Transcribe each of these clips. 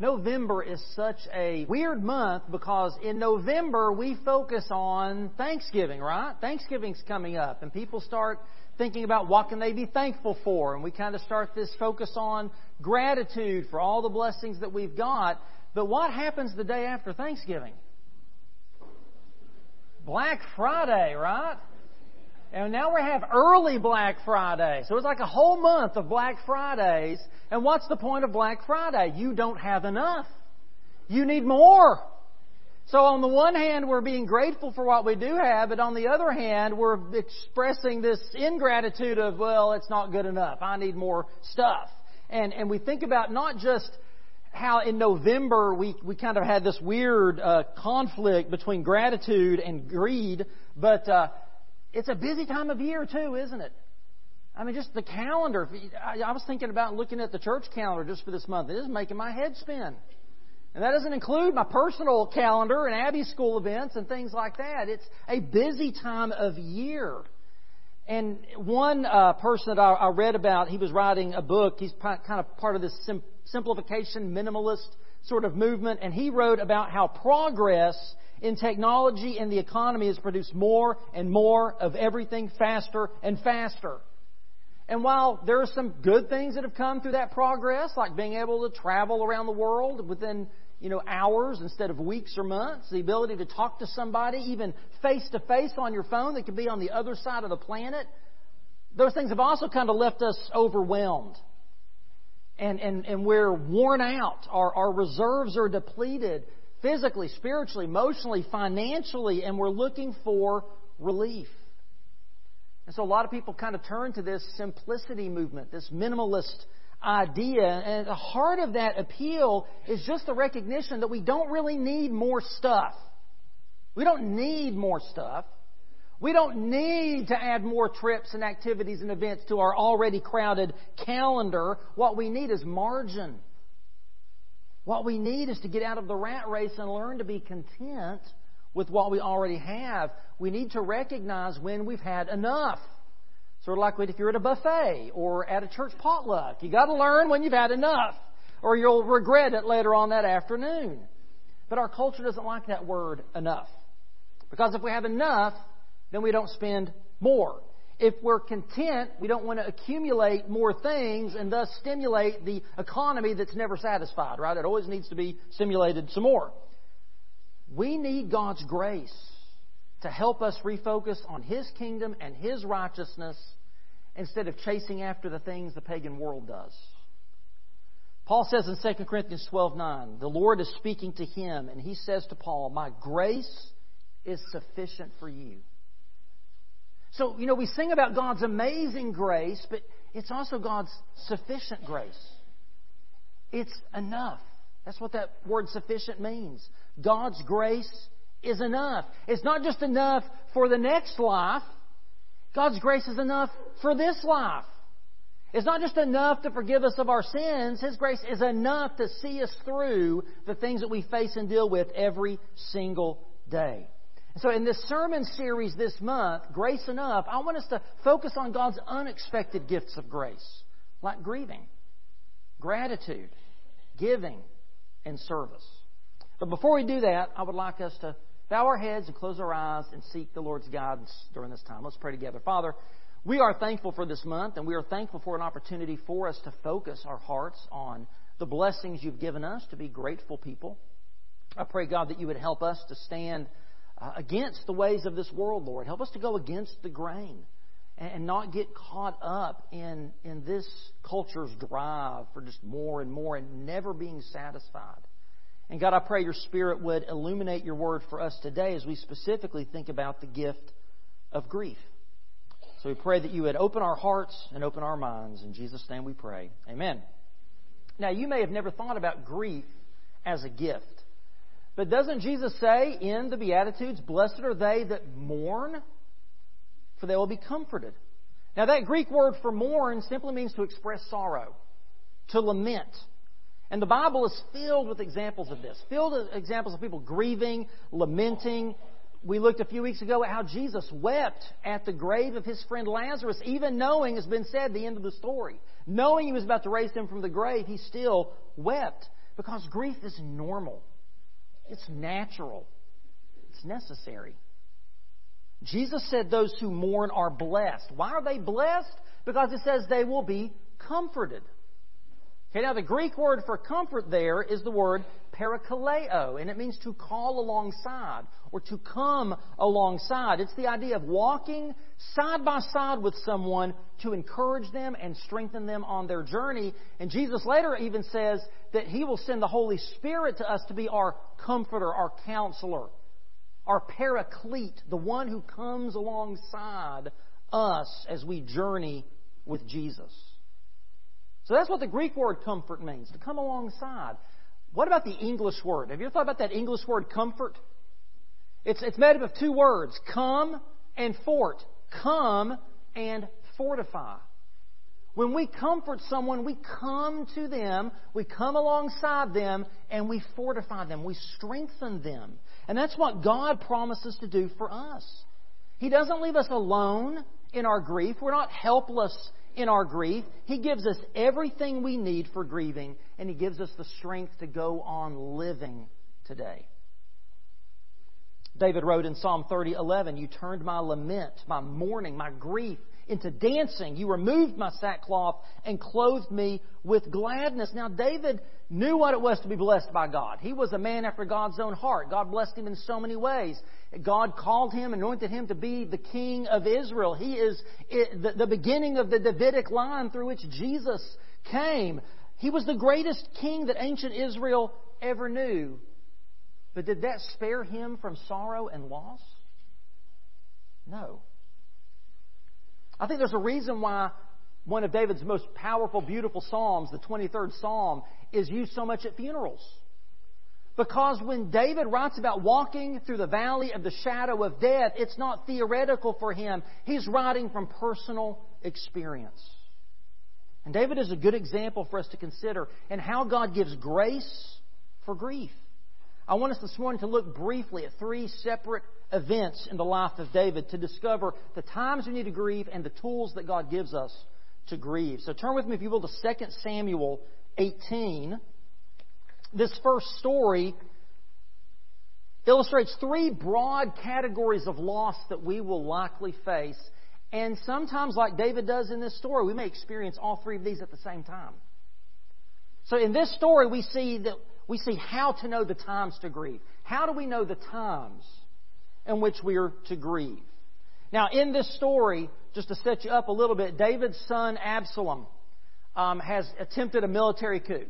November is such a weird month because in November we focus on Thanksgiving, right? Thanksgiving's coming up and people start thinking about what can they be thankful for and we kind of start this focus on gratitude for all the blessings that we've got. But what happens the day after Thanksgiving? Black Friday, right? And now we have early Black Friday. So it's like a whole month of Black Fridays. And what's the point of Black Friday? You don't have enough. You need more. So on the one hand, we're being grateful for what we do have, but on the other hand, we're expressing this ingratitude of, well, it's not good enough. I need more stuff. And, and we think about not just how in November we, we kind of had this weird uh, conflict between gratitude and greed, but uh, it's a busy time of year, too, isn't it? I mean, just the calendar. I was thinking about looking at the church calendar just for this month. It is making my head spin. And that doesn't include my personal calendar and Abbey School events and things like that. It's a busy time of year. And one uh, person that I, I, read about, he was writing a book. He's kind of part of this sim- simplification, minimalist sort of movement. And he wrote about how progress in technology and the economy has produced more and more of everything faster and faster. And while there are some good things that have come through that progress, like being able to travel around the world within you know hours instead of weeks or months, the ability to talk to somebody even face to face on your phone that could be on the other side of the planet, those things have also kind of left us overwhelmed. And, and, and we're worn out. Our, our reserves are depleted physically, spiritually, emotionally, financially, and we're looking for relief. And so a lot of people kind of turn to this simplicity movement, this minimalist idea. And the heart of that appeal is just the recognition that we don't really need more stuff. We don't need more stuff. We don't need to add more trips and activities and events to our already crowded calendar. What we need is margin. What we need is to get out of the rat race and learn to be content with what we already have. We need to recognize when we've had enough. Sort of like if you're at a buffet or at a church potluck. You got to learn when you've had enough, or you'll regret it later on that afternoon. But our culture doesn't like that word enough. Because if we have enough, then we don't spend more. If we're content, we don't want to accumulate more things and thus stimulate the economy that's never satisfied, right? It always needs to be stimulated some more. We need God's grace to help us refocus on His kingdom and His righteousness instead of chasing after the things the pagan world does. Paul says in 2 Corinthians 12:9, the Lord is speaking to him and he says to Paul, "My grace is sufficient for you." So, you know, we sing about God's amazing grace, but it's also God's sufficient grace. It's enough. That's what that word sufficient means. God's grace is enough. It's not just enough for the next life. God's grace is enough for this life. It's not just enough to forgive us of our sins. His grace is enough to see us through the things that we face and deal with every single day. So, in this sermon series this month, Grace Enough, I want us to focus on God's unexpected gifts of grace, like grieving, gratitude, giving, and service. But before we do that, I would like us to bow our heads and close our eyes and seek the Lord's guidance during this time. Let's pray together. Father, we are thankful for this month, and we are thankful for an opportunity for us to focus our hearts on the blessings you've given us to be grateful people. I pray, God, that you would help us to stand uh, against the ways of this world, Lord. Help us to go against the grain and not get caught up in, in this culture's drive for just more and more and never being satisfied. And God, I pray your Spirit would illuminate your word for us today as we specifically think about the gift of grief. So we pray that you would open our hearts and open our minds. In Jesus' name we pray. Amen. Now, you may have never thought about grief as a gift. But doesn't Jesus say in the Beatitudes, Blessed are they that mourn, for they will be comforted? Now, that Greek word for mourn simply means to express sorrow, to lament. And the Bible is filled with examples of this, filled with examples of people grieving, lamenting. We looked a few weeks ago at how Jesus wept at the grave of his friend Lazarus, even knowing, has been said, the end of the story. Knowing he was about to raise him from the grave, he still wept. Because grief is normal, it's natural, it's necessary. Jesus said those who mourn are blessed. Why are they blessed? Because it says they will be comforted. Okay, now the Greek word for comfort there is the word parakaleo, and it means to call alongside or to come alongside. It's the idea of walking side by side with someone to encourage them and strengthen them on their journey. And Jesus later even says that He will send the Holy Spirit to us to be our comforter, our counselor, our paraclete, the one who comes alongside us as we journey with Jesus. So that's what the Greek word comfort means, to come alongside. What about the English word? Have you ever thought about that English word comfort? It's, it's made up of two words, come and fort. Come and fortify. When we comfort someone, we come to them, we come alongside them, and we fortify them. We strengthen them. And that's what God promises to do for us. He doesn't leave us alone in our grief. We're not helpless in our grief. He gives us everything we need for grieving, and He gives us the strength to go on living today. David wrote in Psalm 30:11, "You turned my lament, my mourning, my grief into dancing. You removed my sackcloth and clothed me with gladness." Now David knew what it was to be blessed by God. He was a man after God's own heart. God blessed him in so many ways. God called him, anointed him to be the king of Israel. He is eh, the beginning of the Davidic line through which Jesus came. He was the greatest king that ancient Israel ever knew. But did that spare him from sorrow and loss? No. I think there's a reason why one of David's most powerful, beautiful Psalms, the 23rd Psalm, is used so much at funerals. Because when David writes about walking through the valley of the shadow of death, it's not theoretical for him. He's writing from personal experience. And David is a good example for us to consider in how God gives grace for grief. I want us this morning to look briefly at three separate events in the life of David to discover the times we need to grieve and the tools that God gives us to grieve. So turn with me, if you will, to 2 Samuel 18. This first story illustrates three broad categories of loss that we will likely face. And sometimes, like David does in this story, we may experience all three of these at the same time. So in this story, we see that we see how to know the times to grieve. How do we know the times in which we are to grieve? Now, in this story, just to set you up a little bit, David's son Absalom um, has attempted a military coup.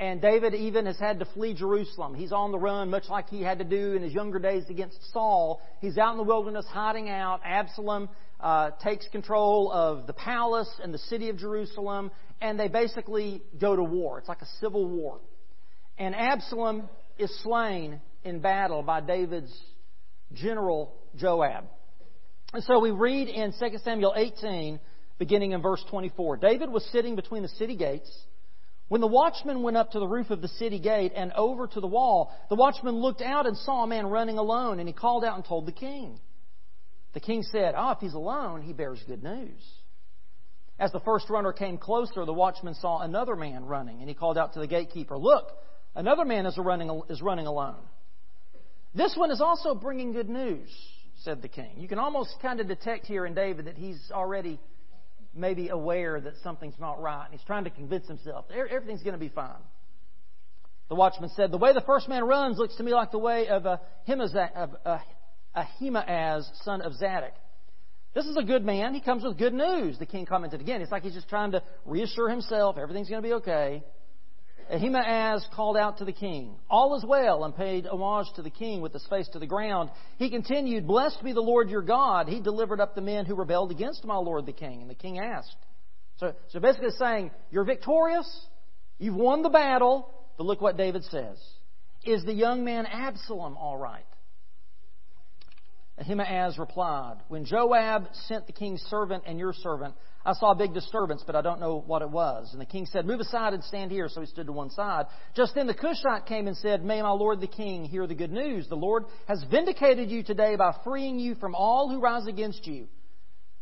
And David even has had to flee Jerusalem. He's on the run, much like he had to do in his younger days against Saul. He's out in the wilderness hiding out. Absalom uh, takes control of the palace and the city of Jerusalem, and they basically go to war. It's like a civil war. And Absalom is slain in battle by David's general Joab. And so we read in 2 Samuel 18, beginning in verse 24. David was sitting between the city gates. When the watchman went up to the roof of the city gate and over to the wall, the watchman looked out and saw a man running alone, and he called out and told the king. The king said, Ah, oh, if he's alone, he bears good news. As the first runner came closer, the watchman saw another man running, and he called out to the gatekeeper, Look, another man is running, is running alone. This one is also bringing good news, said the king. You can almost kind of detect here in David that he's already maybe aware that something's not right, and he's trying to convince himself everything's going to be fine. The watchman said, The way the first man runs looks to me like the way of, Ahimaaz, son of Zadok. This is a good man. He comes with good news. The king commented again. It's like he's just trying to reassure himself everything's going to be okay. Ahimaaz called out to the king, All is well, and paid homage to the king with his face to the ground. He continued, Blessed be the Lord your God. He delivered up the men who rebelled against my lord the king. And the king asked. So, so basically saying, You're victorious. You've won the battle. But look what David says. Is the young man Absalom all right? Ahimaaz replied, When Joab sent the king's servant and your servant, I saw a big disturbance, but I don't know what it was. And the king said, Move aside and stand here. So he stood to one side. Just then the Cushite came and said, May my lord the king hear the good news. The Lord has vindicated you today by freeing you from all who rise against you.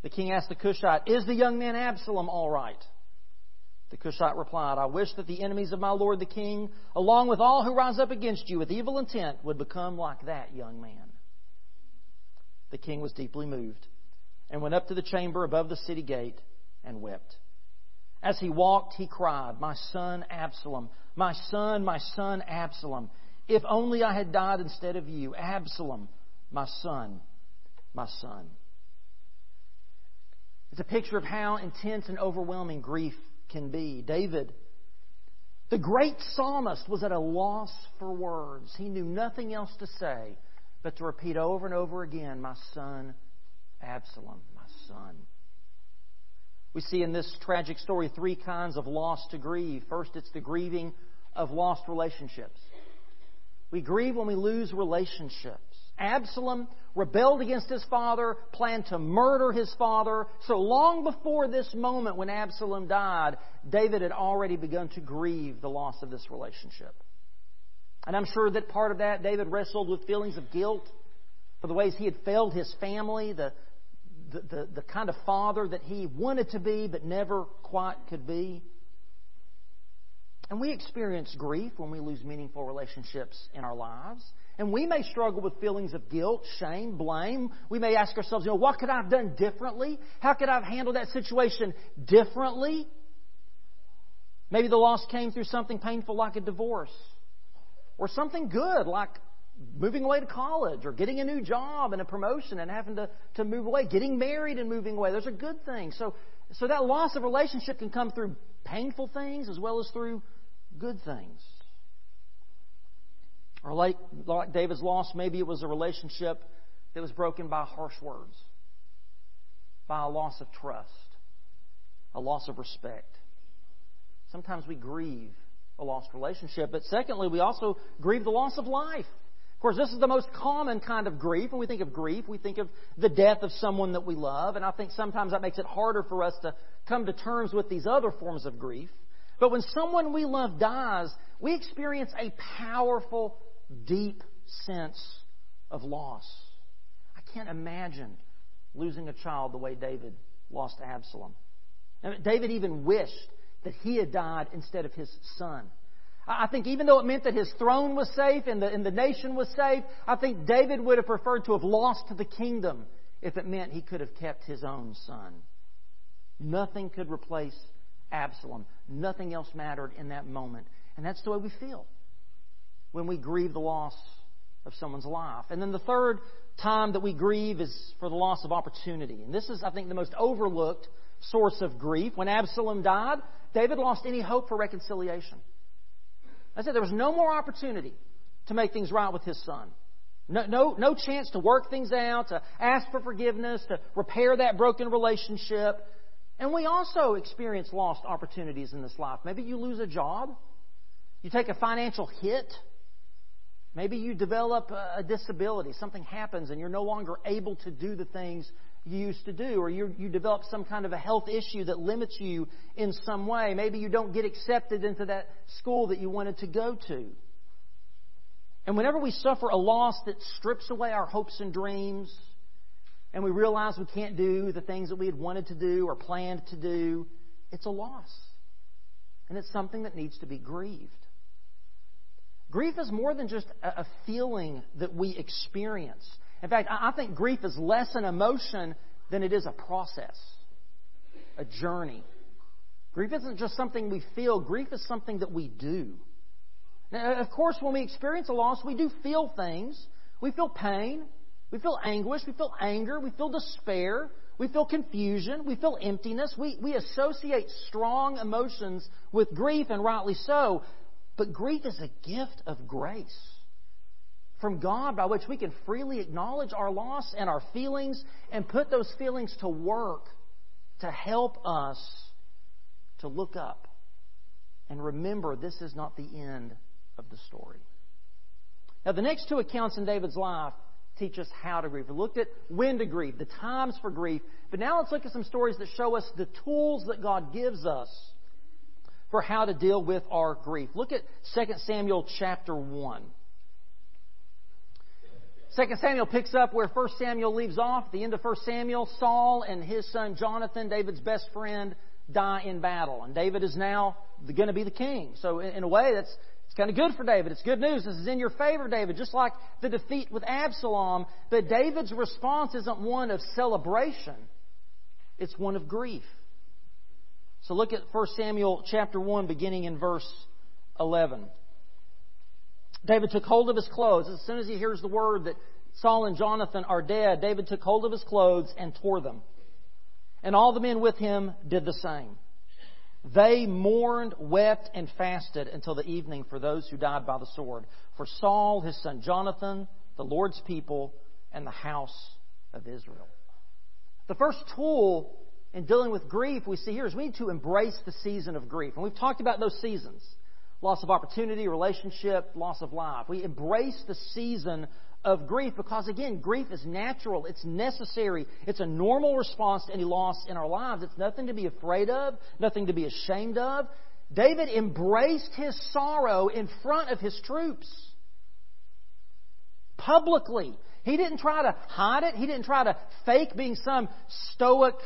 The king asked the Cushite, Is the young man Absalom all right? The Cushite replied, I wish that the enemies of my lord the king, along with all who rise up against you with evil intent, would become like that young man. The king was deeply moved and went up to the chamber above the city gate and wept. As he walked, he cried, My son Absalom, my son, my son Absalom, if only I had died instead of you. Absalom, my son, my son. It's a picture of how intense and overwhelming grief can be. David, the great psalmist, was at a loss for words. He knew nothing else to say but to repeat over and over again, My son, Absalom, my son. We see in this tragic story three kinds of loss to grieve. First, it's the grieving of lost relationships. We grieve when we lose relationships. Absalom rebelled against his father, planned to murder his father. So long before this moment when Absalom died, David had already begun to grieve the loss of this relationship. And I'm sure that part of that, David wrestled with feelings of guilt for the ways he had failed his family, the, the, the, the kind of father that he wanted to be but never quite could be. And we experience grief when we lose meaningful relationships in our lives. And we may struggle with feelings of guilt, shame, blame. We may ask ourselves, you know, what could I have done differently? How could I have handled that situation differently? Maybe the loss came through something painful like a divorce, or something good like moving away to college, or getting a new job and a promotion and having to, to move away, getting married and moving away. Those are good things. So, so that loss of relationship can come through painful things as well as through good things. Or like, like David's loss, maybe it was a relationship that was broken by harsh words, by a loss of trust, a loss of respect. Sometimes we grieve a lost relationship, but secondly, we also grieve the loss of life. Of course, this is the most common kind of grief. When we think of grief, we think of the death of someone that we love, and I think sometimes that makes it harder for us to come to terms with these other forms of grief. But when someone we love dies, we experience a powerful deep sense of loss. I can't imagine losing a child the way David lost Absalom. David even wished that he had died instead of his son. I think even though it meant that his throne was safe and the, and the nation was safe, I think David would have preferred to have lost the kingdom if it meant he could have kept his own son. Nothing could replace Absalom. Nothing else mattered in that moment. And that's the way we feel when we grieve the loss of someone's life. And then the third time that we grieve is for the loss of opportunity. And this is, I think, the most overlooked source of grief. When Absalom died, David lost any hope for reconciliation. I said there was no more opportunity to make things right with his son. No, no, no chance to work things out, to ask for forgiveness, to repair that broken relationship. And we also experience lost opportunities in this life. Maybe you lose a job, you take a financial hit, Maybe you develop a disability. Something happens and you're no longer able to do the things you used to do, or you, you develop some kind of a health issue that limits you in some way. Maybe you don't get accepted into that school that you wanted to go to. And whenever we suffer a loss that strips away our hopes and dreams, and we realize we can't do the things that we had wanted to do or planned to do, it's a loss. And it's something that needs to be grieved. Grief is more than just a feeling that we experience. In fact, I think grief is less an emotion than it is a process, a journey. Grief isn't just something we feel, grief is something that we do. Now, of course, when we experience a loss, we do feel things. We feel pain, we feel anguish, we feel anger, we feel despair, we feel confusion, we feel emptiness. We, we associate strong emotions with grief, and rightly so. But grief is a gift of grace from God by which we can freely acknowledge our loss and our feelings and put those feelings to work to help us to look up and remember this is not the end of the story. Now, the next two accounts in David's life teach us how to grieve. We looked at when to grieve, the times for grief, but now let's look at some stories that show us the tools that God gives us for how to deal with our grief. Look at 2 Samuel chapter 1. 2 Samuel picks up where 1 Samuel leaves off. At the end of 1 Samuel, Saul and his son Jonathan, David's best friend, die in battle. And David is now going to be the king. So, in, a way, that's it's kind of good for David. It's good news. This is in your favor, David, just like the defeat with Absalom. But David's response isn't one of celebration, it's one of grief. So look at 1 Samuel chapter 1, beginning in verse 11. David took hold of his clothes. As soon as he hears the word that Saul and Jonathan are dead, David took hold of his clothes and tore them. And all the men with him did the same. They mourned, wept, and fasted until the evening for those who died by the sword. For Saul, his son Jonathan, the Lord's people, and the house of Israel. The first tool in dealing with grief we see here is we need to embrace the season of grief. And we've talked about those seasons loss of opportunity, relationship, loss of life. We embrace the season of grief because, again, grief is natural, it's necessary, it's a normal response to any loss in our lives. It's nothing to be afraid of, nothing to be ashamed of. David embraced his sorrow in front of his troops publicly. He didn't try to hide it. He didn't try to fake being some stoic,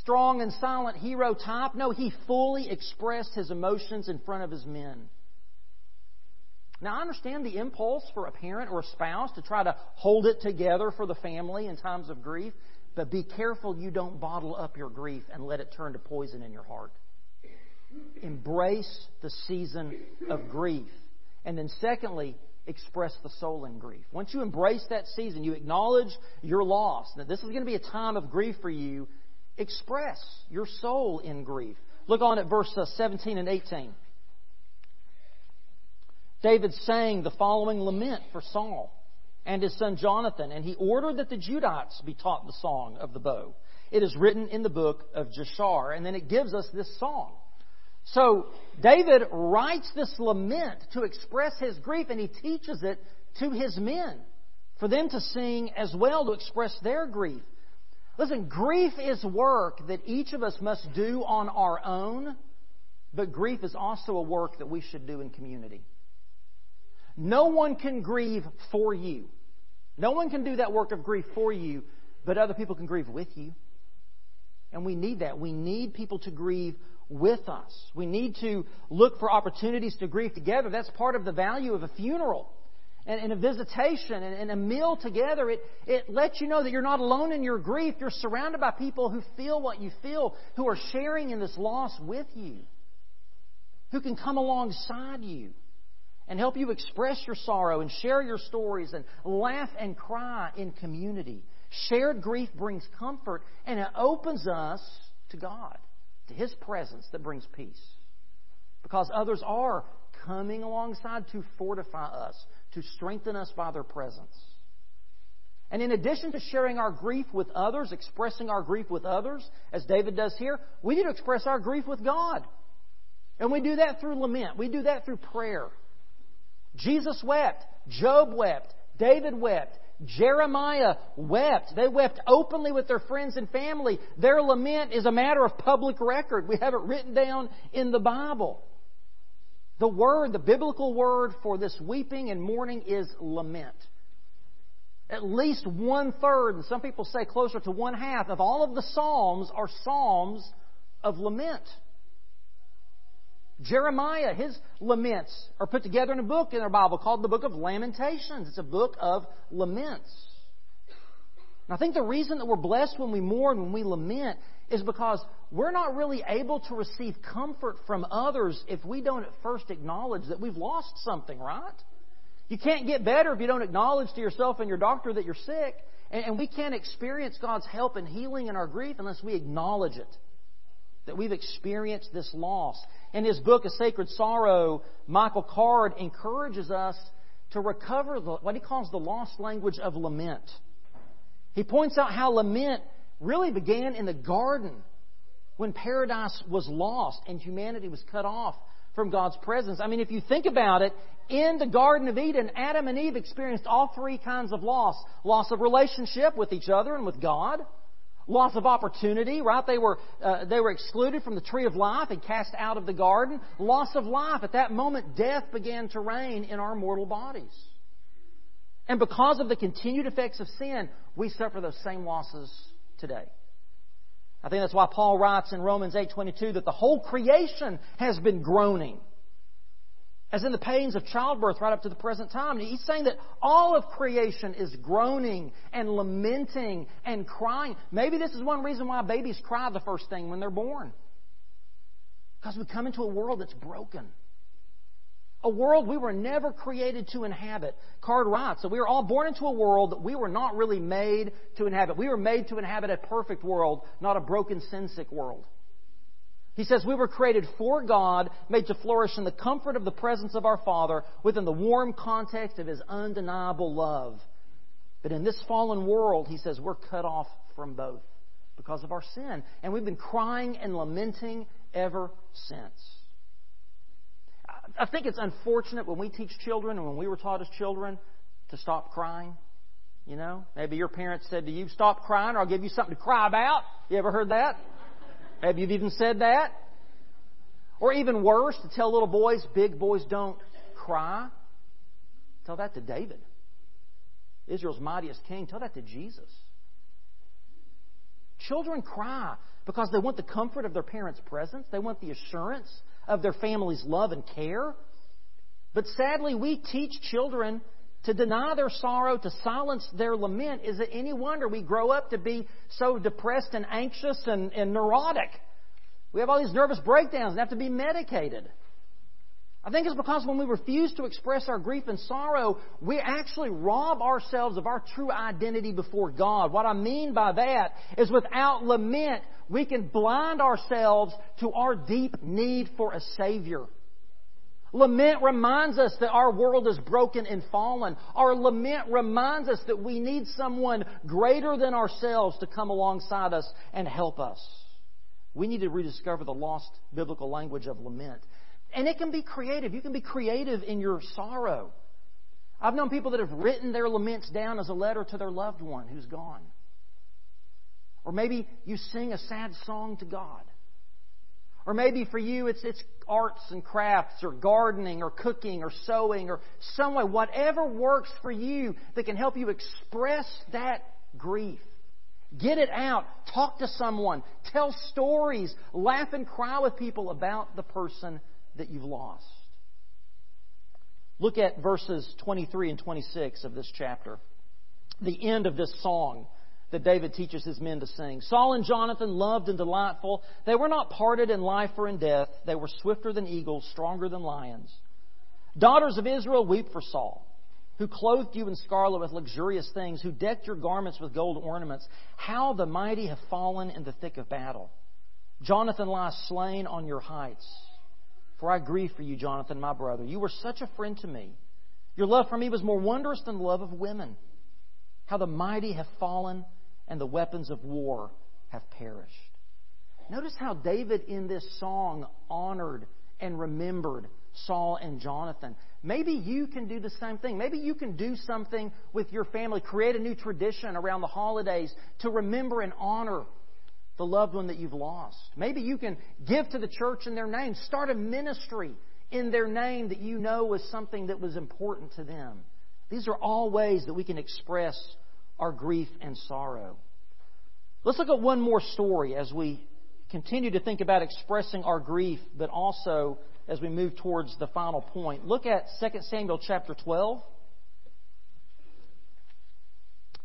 strong, and silent hero type. No, he fully expressed his emotions in front of his men. Now, I understand the impulse for a parent or a spouse to try to hold it together for the family in times of grief, but be careful you don't bottle up your grief and let it turn to poison in your heart. Embrace the season of grief. And then, secondly, express the soul in grief. Once you embrace that season, you acknowledge your loss, that this is going to be a time of grief for you, express your soul in grief. Look on at verse uh, 17 and 18. David sang the following lament for Saul and his son Jonathan, and he ordered that the Judites be taught the song of the bow. It is written in the book of Jashar, and then it gives us this song. So David writes this lament to express his grief, and he teaches it to his men for them to sing as well to express their grief. Listen, grief is work that each of us must do on our own, but grief is also a work that we should do in community. No one can grieve for you. No one can do that work of grief for you, but other people can grieve with you. And we need that. We need people to grieve with us. We need to look for opportunities to grieve together. That's part of the value of a funeral and, and a visitation and, and a meal together. It, it lets you know that you're not alone in your grief. You're surrounded by people who feel what you feel, who are sharing in this loss with you, who can come alongside you and help you express your sorrow and share your stories and laugh and cry in community. Shared grief brings comfort and it opens us to God, to His presence that brings peace. Because others are coming alongside to fortify us, to strengthen us by their presence. And in addition to sharing our grief with others, expressing our grief with others, as David does here, we need to express our grief with God. And we do that through lament. We do that through prayer. Jesus wept. Job wept. David wept. Jeremiah wept. They wept openly with their friends and family. Their lament is a matter of public record. We have it written down in the Bible. The word, the biblical word for this weeping and mourning is lament. At least one third, and some people say closer to one half, of all of the Psalms are Psalms of lament. Jeremiah, his laments are put together in a book in our Bible called the Book of Lamentations. It's a book of laments. And I think the reason that we're blessed when we mourn, when we lament, is because we're not really able to receive comfort from others if we don't at first acknowledge that we've lost something, right? You can't get better if you don't acknowledge to yourself and your doctor that you're sick. And we can't experience God's help and healing in our grief unless we acknowledge it that we've experienced this loss. In his book, A Sacred Sorrow, Michael Card encourages us to recover the, what he calls the lost language of lament. He points out how lament really began in the garden when paradise was lost and humanity was cut off from God's presence. I mean, if you think about it, in the Garden of Eden, Adam and Eve experienced all three kinds of loss loss of relationship with each other and with God Loss of opportunity, right? They were, uh, they were excluded from the tree of life and cast out of the garden. Loss of life. At that moment, death began to reign in our mortal bodies. And because of the continued effects of sin, we suffer those same losses today. I think that's why Paul writes in Romans 8:22 that the whole creation has been groaning as in the pains of childbirth right up to the present time. And he's saying that all of creation is groaning and lamenting and crying. Maybe this is one reason why babies cry the first thing when they're born. Because we come into a world that's broken. A world we were never created to inhabit. Card writes that we were all born into a world that we were not really made to inhabit. We were made to inhabit a perfect world, not a broken, sin sick world. He says, We were created for God, made to flourish in the comfort of the presence of our Father within the warm context of His undeniable love. But in this fallen world, he says, we're cut off from both because of our sin. And we've been crying and lamenting ever since. I think it's unfortunate when we teach children and when we were taught as children to stop crying. You know, maybe your parents said to you, stop crying or I'll give you something to cry about. You ever heard that? Have you even said that? Or even worse, to tell little boys, big boys don't cry. Tell that to David. Israel's mightiest king. Tell that to Jesus. Children cry because they want the comfort of their parents' presence. They want the assurance of their family's love and care. But sadly, we teach children to deny their sorrow, to silence their lament, is it any wonder we grow up to be so depressed and anxious and, and neurotic? We have all these nervous breakdowns and have to be medicated. I think it's because when we refuse to express our grief and sorrow, we actually rob ourselves of our true identity before God. What I mean by that is without lament, we can blind ourselves to our deep need for a Savior. Lament reminds us that our world is broken and fallen. Our lament reminds us that we need someone greater than ourselves to come alongside us and help us. We need to rediscover the lost biblical language of lament. And it can be creative. You can be creative in your sorrow. I've known people that have written their laments down as a letter to their loved one who's gone. Or maybe you sing a sad song to God. Or maybe for you it's, it's arts and crafts or gardening or cooking or sewing or some way, whatever works for you that can help you express that grief. Get it out. Talk to someone. Tell stories. Laugh and cry with people about the person that you've lost. Look at verses 23 and 26 of this chapter. The end of this song that David teaches his men to sing. Saul and Jonathan, loved and delightful, they were not parted in life or in death. They were swifter than eagles, stronger than lions. Daughters of Israel, weep for Saul, who clothed you in scarlet with luxurious things, who decked your garments with gold ornaments. How the mighty have fallen in the thick of battle. Jonathan lies slain on your heights. For I grieve for you, Jonathan, my brother. You were such a friend to me. Your love for me was more wondrous than the love of women. How the mighty have fallen and the weapons of war have perished. Notice how David in this song honored and remembered Saul and Jonathan. Maybe you can do the same thing. Maybe you can do something with your family, create a new tradition around the holidays to remember and honor the loved one that you've lost. Maybe you can give to the church in their name, start a ministry in their name that you know was something that was important to them. These are all ways that we can express our grief and sorrow. Let's look at one more story as we continue to think about expressing our grief, but also as we move towards the final point. Look at 2 Samuel chapter 12.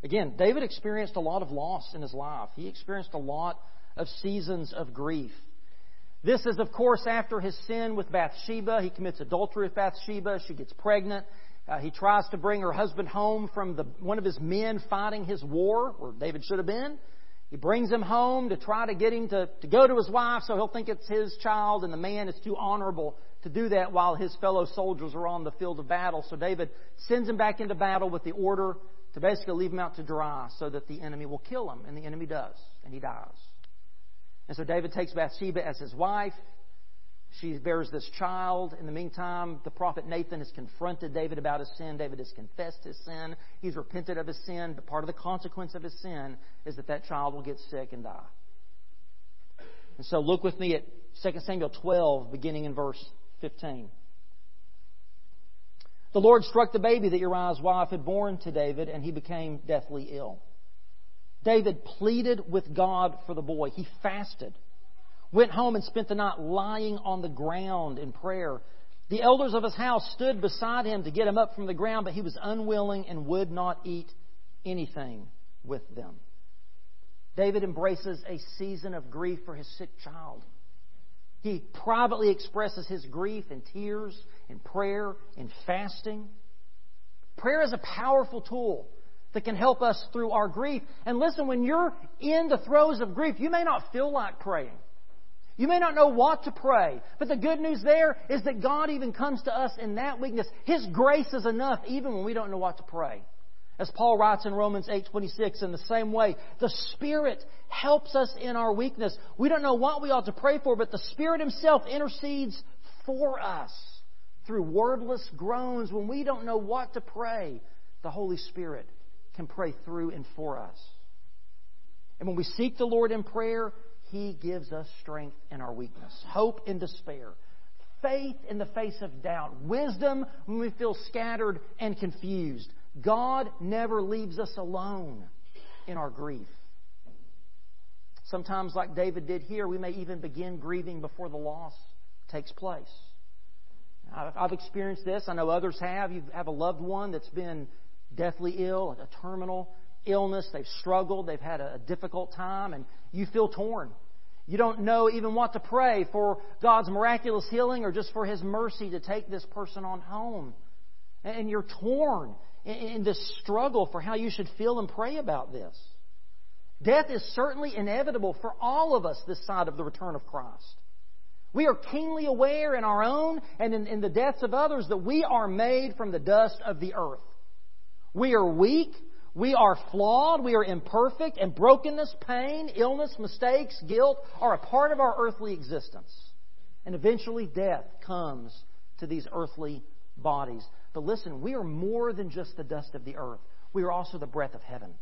Again, David experienced a lot of loss in his life. He experienced a lot of seasons of grief. This is, of course, after his sin with Bathsheba. He commits adultery with Bathsheba. She gets pregnant. Uh, he tries to bring her husband home from the, one of his men fighting his war, where David should have been. He brings him home to try to get him to, to go to his wife so he'll think it's his child, and the man is too honorable to do that while his fellow soldiers are on the field of battle. So David sends him back into battle with the order to basically leave him out to dry so that the enemy will kill him. And the enemy does, and he dies. And so David takes Bathsheba as his wife. She bears this child. In the meantime, the prophet Nathan has confronted David about his sin. David has confessed his sin. He's repented of his sin. But part of the consequence of his sin is that that child will get sick and die. And so look with me at 2 Samuel 12, beginning in verse 15. The Lord struck the baby that Uriah's wife had borne to David, and he became deathly ill. David pleaded with God for the boy. He fasted, went home and spent the night lying on the ground in prayer. The elders of his house stood beside him to get him up from the ground, but he was unwilling and would not eat anything with them. David embraces a season of grief for his sick child. He privately expresses his grief in tears, in prayer, in fasting. Prayer is a powerful tool that can help us through our grief. And listen, when you're in the throes of grief, you may not feel like praying. You may not know what to pray, but the good news there is that God even comes to us in that weakness. His grace is enough even when we don't know what to pray. As Paul writes in Romans 8:26 in the same way, the Spirit helps us in our weakness. We don't know what we ought to pray for, but the Spirit himself intercedes for us through wordless groans when we don't know what to pray. The Holy Spirit can pray through and for us. And when we seek the Lord in prayer, he gives us strength in our weakness, hope in despair, faith in the face of doubt, wisdom when we feel scattered and confused, God never leaves us alone in our grief. Sometimes, like David did here, we may even begin grieving before the loss takes place. I've experienced this. I know others have. You have a loved one that's been deathly ill, a terminal illness. They've struggled. They've had a difficult time, and you feel torn. You don't know even what to pray for God's miraculous healing or just for His mercy to take this person on home. And you're torn in this struggle for how you should feel and pray about this. Death is certainly inevitable for all of us this side of the return of Christ. We are keenly aware in our own and in, in, the deaths of others that we are made from the dust of the earth. We are weak, we are flawed, we are imperfect, and brokenness, pain, illness, mistakes, guilt are a part of our earthly existence. And eventually death comes to these earthly bodies. But listen, we are more than just the dust of the earth. We are also the breath of heaven.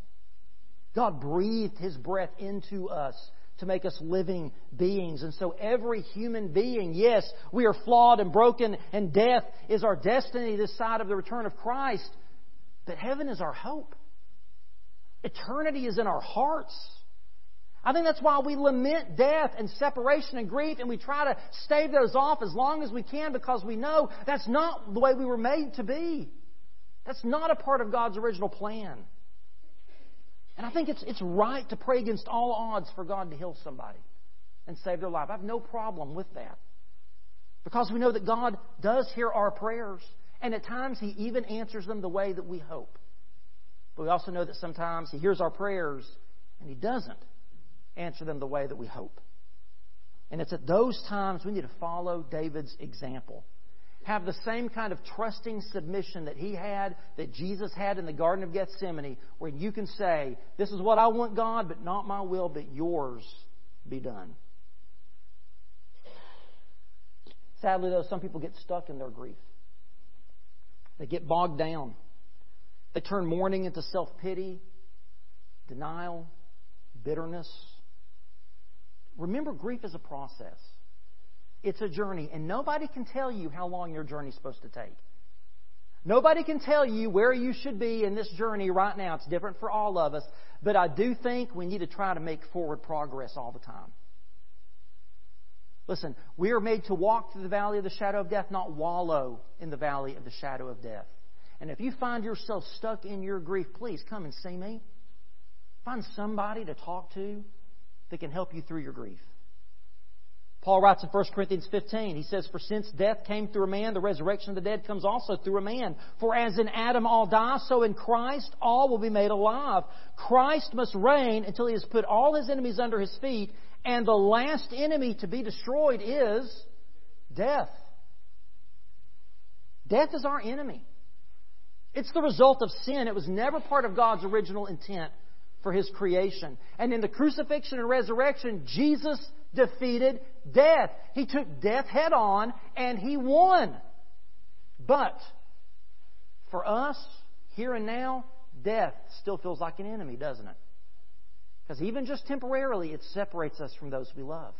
God breathed His breath into us to make us living beings. And so every human being, yes, we are flawed and broken, and death is our destiny this side of the return of Christ. But heaven is our hope. Eternity is in our hearts. I think that's why we lament death and separation and grief and we try to stave those off as long as we can because we know that's not the way we were made to be. That's not a part of God's original plan. And I think it's, it's right to pray against all odds for God to heal somebody and save their life. I have no problem with that. Because we know that God does hear our prayers, and at times He even answers them the way that we hope. But we also know that sometimes He hears our prayers and He doesn't answer them the way that we hope. And it's at those times we need to follow David's example. Have the same kind of trusting submission that he had, that Jesus had in the Garden of Gethsemane, where you can say, This is what I want, God, but not my will, but yours be done. Sadly, though, some people get stuck in their grief. They get bogged down. They turn mourning into self pity, denial, bitterness, Remember, grief is a process. It's a journey, and nobody can tell you how long your journey is supposed to take. Nobody can tell you where you should be in this journey right now. It's different for all of us, but I do think we need to try to make forward progress all the time. Listen, we are made to walk through the valley of the shadow of death, not wallow in the valley of the shadow of death. And if you find yourself stuck in your grief, please come and see me. Find somebody to talk to that can help you through your grief. Paul writes in 1 Corinthians 15, he says, For since death came through a man, the resurrection of the dead comes also through a man. For as in Adam all die, so in Christ all will be made alive. Christ must reign until he has put all his enemies under his feet, and the last enemy to be destroyed is death. Death is our enemy. It's the result of sin. It was never part of God's original intent for his creation. And in the crucifixion and resurrection, Jesus defeated death. He took death head on and he won. But for us, here and now, death still feels like an enemy, doesn't it? Because even just temporarily, it separates us from those we love.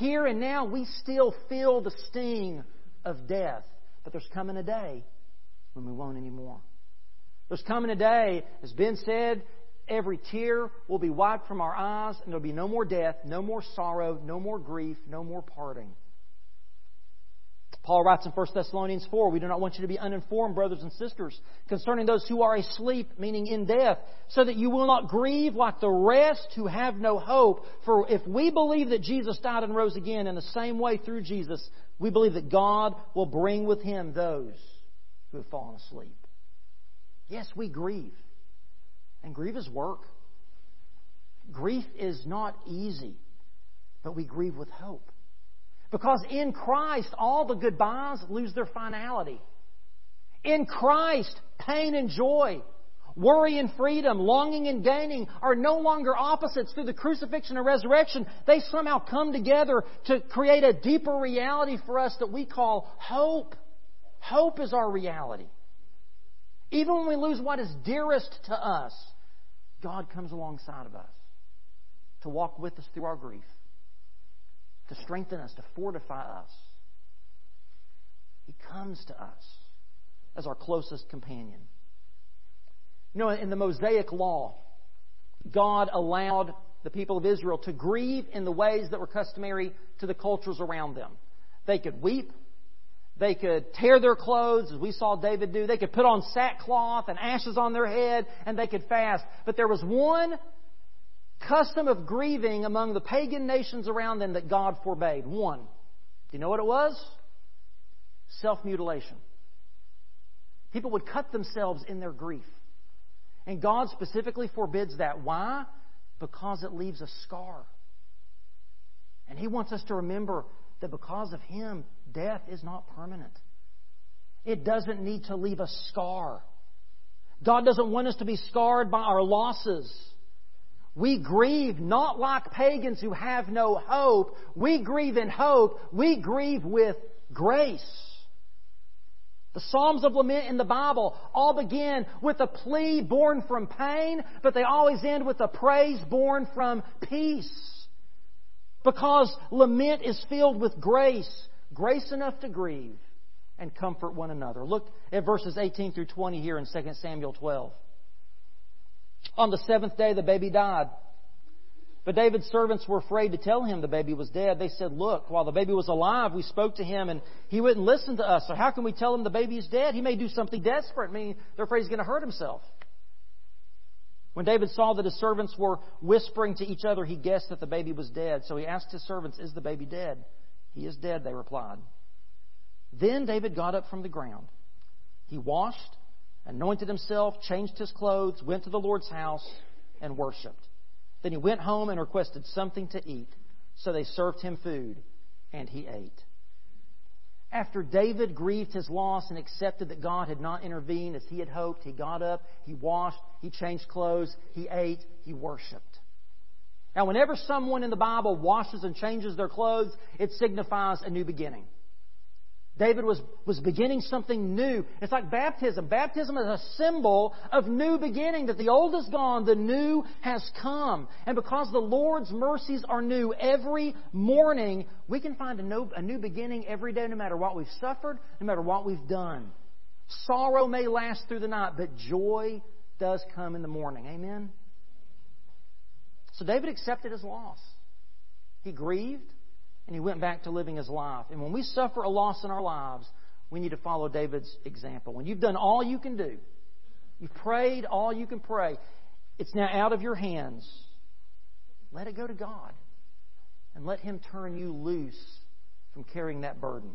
Here and now, we still feel the sting of death. But there's coming a day when we won't anymore. There's coming a day, as Ben said, every tear will be wiped from our eyes, and there'll be no more death, no more sorrow, no more grief, no more parting. Paul writes in 1 Thessalonians 4, We do not want you to be uninformed, brothers and sisters, concerning those who are asleep, meaning in death, so that you will not grieve like the rest who have no hope. For if we believe that Jesus died and rose again in the same way through Jesus, we believe that God will bring with him those who have fallen asleep. Yes, we grieve. And grief is work. Grief is not easy, but we grieve with hope. Because in Christ, all the goodbyes lose their finality. In Christ, pain and joy, worry and freedom, longing and gaining are no longer opposites through the crucifixion and resurrection. They somehow come together to create a deeper reality for us that we call hope. Hope is our reality. Even when we lose what is dearest to us, God comes alongside of us to walk with us through our grief to strengthen us, to fortify us. He comes to us as our closest companion. You know, in the Mosaic Law, God allowed the people of Israel to grieve in the ways that were customary to the cultures around them. They could weep. They could tear their clothes, as we saw David do. They could put on sackcloth and ashes on their head, and they could fast. But there was one custom of grieving among the pagan nations around them that God forbade. One. Do you know what it was? Self mutilation. People would cut themselves in their grief. And God specifically forbids that. Why? Because it leaves a scar. And He wants us to remember that because of Him, death is not permanent. It doesn't need to leave a scar. God doesn't want us to be scarred by our losses. We grieve not like pagans who have no hope. We grieve in hope. We grieve with grace. The Psalms of Lament in the Bible all begin with a plea born from pain, but they always end with a praise born from peace. Because lament is filled with grace, grace enough to grieve and comfort one another. Look at verses 18 through 20 here in 2 Samuel 12. On the seventh day, the baby died. But David's servants were afraid to tell him the baby was dead. They said, Look, while the baby was alive, we spoke to him and he wouldn't listen to us. So how can we tell him the baby is dead? He may do something desperate. I mean, they're afraid he's going to hurt himself. When David saw that his servants were whispering to each other, he guessed that the baby was dead. So he asked his servants, Is the baby dead? He is dead, they replied. Then David got up from the ground. He washed anointed himself, changed his clothes, went to the Lord's house, and worshiped. Then he went home and requested something to eat. So they served him food, and he ate. After David grieved his loss and accepted that God had not intervened as he had hoped, he got up, he washed, he changed clothes, he ate, he worshiped. Now, whenever someone in the Bible washes and changes their clothes, it signifies a new beginning. David was, was beginning something new. It's like baptism. Baptism is a symbol of new beginning, that the old is gone, the new has come. And because the Lord's mercies are new every morning, we can find a new, a new beginning every day, no matter what we've suffered, no matter what we've done. Sorrow may last through the night, but joy does come in the morning. Amen? So David accepted his loss. He grieved and he went back to living his life. And when we suffer a loss in our lives, we need to follow David's example. When you've done all you can do, you've prayed all you can pray, it's now out of your hands. Let it go to God. And let Him turn you loose from carrying that burden.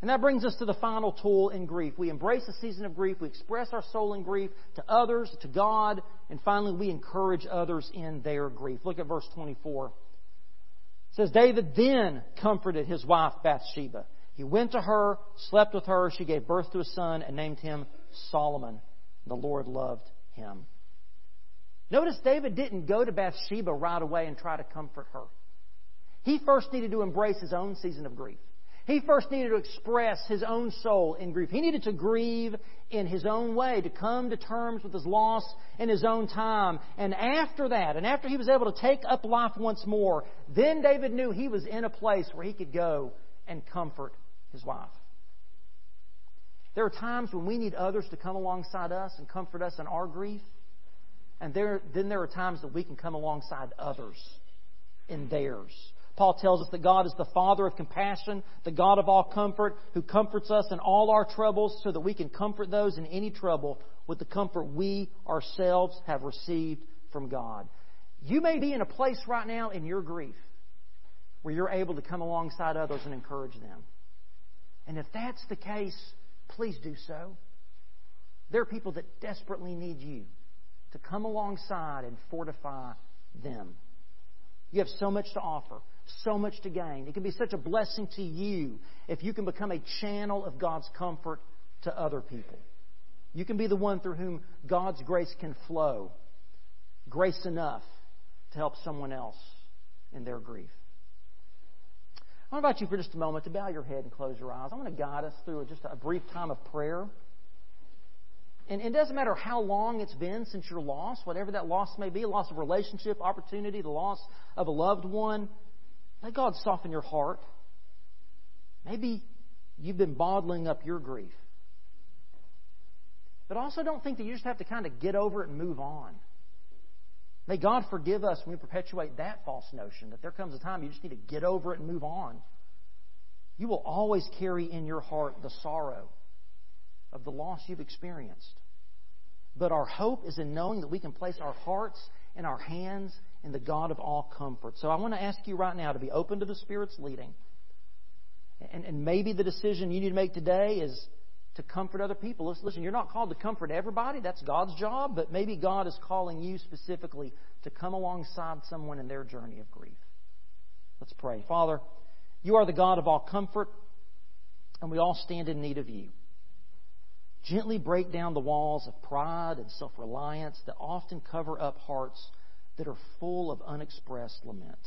And that brings us to the final tool in grief. We embrace the season of grief. We express our soul in grief to others, to God, and finally we encourage others in their grief. Look at verse 24 says David then comforted his wife Bathsheba. He went to her, slept with her. She gave birth to a son and named him Solomon. The Lord loved him. Notice David didn't go to Bathsheba right away and try to comfort her. He first needed to embrace his own season of grief. He first needed to express his own soul in grief. He needed to grieve in his own way, to come to terms with his loss in his own time. And after that, and after he was able to take up life once more, then David knew he was in a place where he could go and comfort his wife. There are times when we need others to come alongside us and comfort us in our grief. And there, then there are times that we can come alongside others in theirs. Paul tells us that God is the Father of compassion, the God of all comfort, who comforts us in all our troubles so that we can comfort those in any trouble with the comfort we ourselves have received from God. You may be in a place right now in your grief where you're able to come alongside others and encourage them. And if that's the case, please do so. There are people that desperately need you to come alongside and fortify them. You have so much to offer, so much to gain. It can be such a blessing to you if you can become a channel of God's comfort to other people. You can be the one through whom God's grace can flow, grace enough to help someone else in their grief. I want to invite you for just a moment to bow your head and close your eyes. I want to guide us through just a brief time of prayer. And it doesn't matter how long it's been since your loss, whatever that loss may be, loss of relationship, opportunity, the loss of a loved one. Let God soften your heart. Maybe you've been bottling up your grief. But also don't think that you just have to kind of get over it and move on. May God forgive us when we perpetuate that false notion that there comes a time you just need to get over it and move on. You will always carry in your heart the sorrow of the loss you've experienced. But our hope is in knowing that we can place our hearts and our hands in the God of all comfort. So I want to ask you right now to be open to the Spirit's leading. And, and maybe the decision you need to make today is to comfort other people. Listen, you're not called to comfort everybody. That's God's job. But maybe God is calling you specifically to come alongside someone in their journey of grief. Let's pray. Father, you are the God of all comfort, and we all stand in need of you. Gently break down the walls of pride and self reliance that often cover up hearts that are full of unexpressed lament.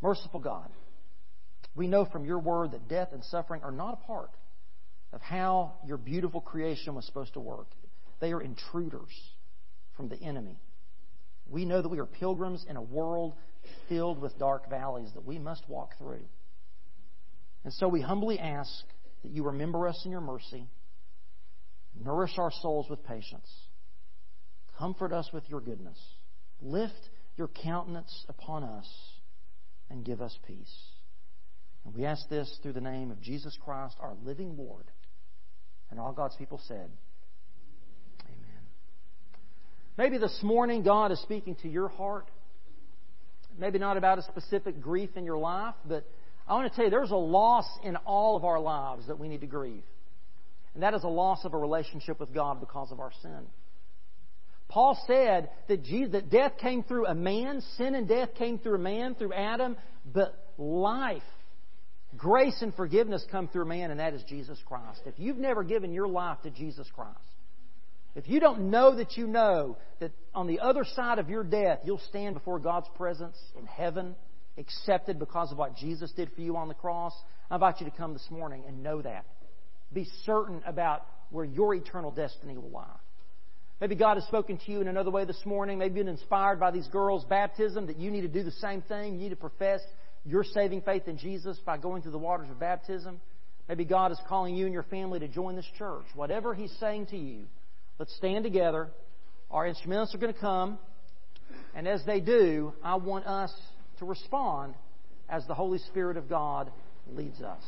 Merciful God, we know from your word that death and suffering are not a part of how your beautiful creation was supposed to work. They are intruders from the enemy. We know that we are pilgrims in a world filled with dark valleys that we must walk through. And so we humbly ask that you remember us in your mercy Nourish our souls with patience. Comfort us with your goodness. Lift your countenance upon us and give us peace. And we ask this through the name of Jesus Christ, our living Lord. And all God's people said, Amen. Maybe this morning God is speaking to your heart. Maybe not about a specific grief in your life, but I want to tell you there's a loss in all of our lives that we need to grieve. And that is a loss of a relationship with God because of our sin. Paul said that, Jesus, that death came through a man, sin and death came through a man, through Adam, but life, grace and forgiveness come through a man, and that is Jesus Christ. If you've never given your life to Jesus Christ, if you don't know that you know that on the other side of your death you'll stand before God's presence in heaven, accepted because of what Jesus did for you on the cross, I invite you to come this morning and know that be certain about where your eternal destiny will lie. Maybe God has spoken to you in another way this morning. Maybe you've been inspired by these girls' baptism that you need to do the same thing. You need to profess your saving faith in Jesus by going through the waters of baptism. Maybe God is calling you and your family to join this church. Whatever He's saying to you, let's stand together. Our instrumentalists are going to come. And as they do, I want us to respond as the Holy Spirit of God leads us.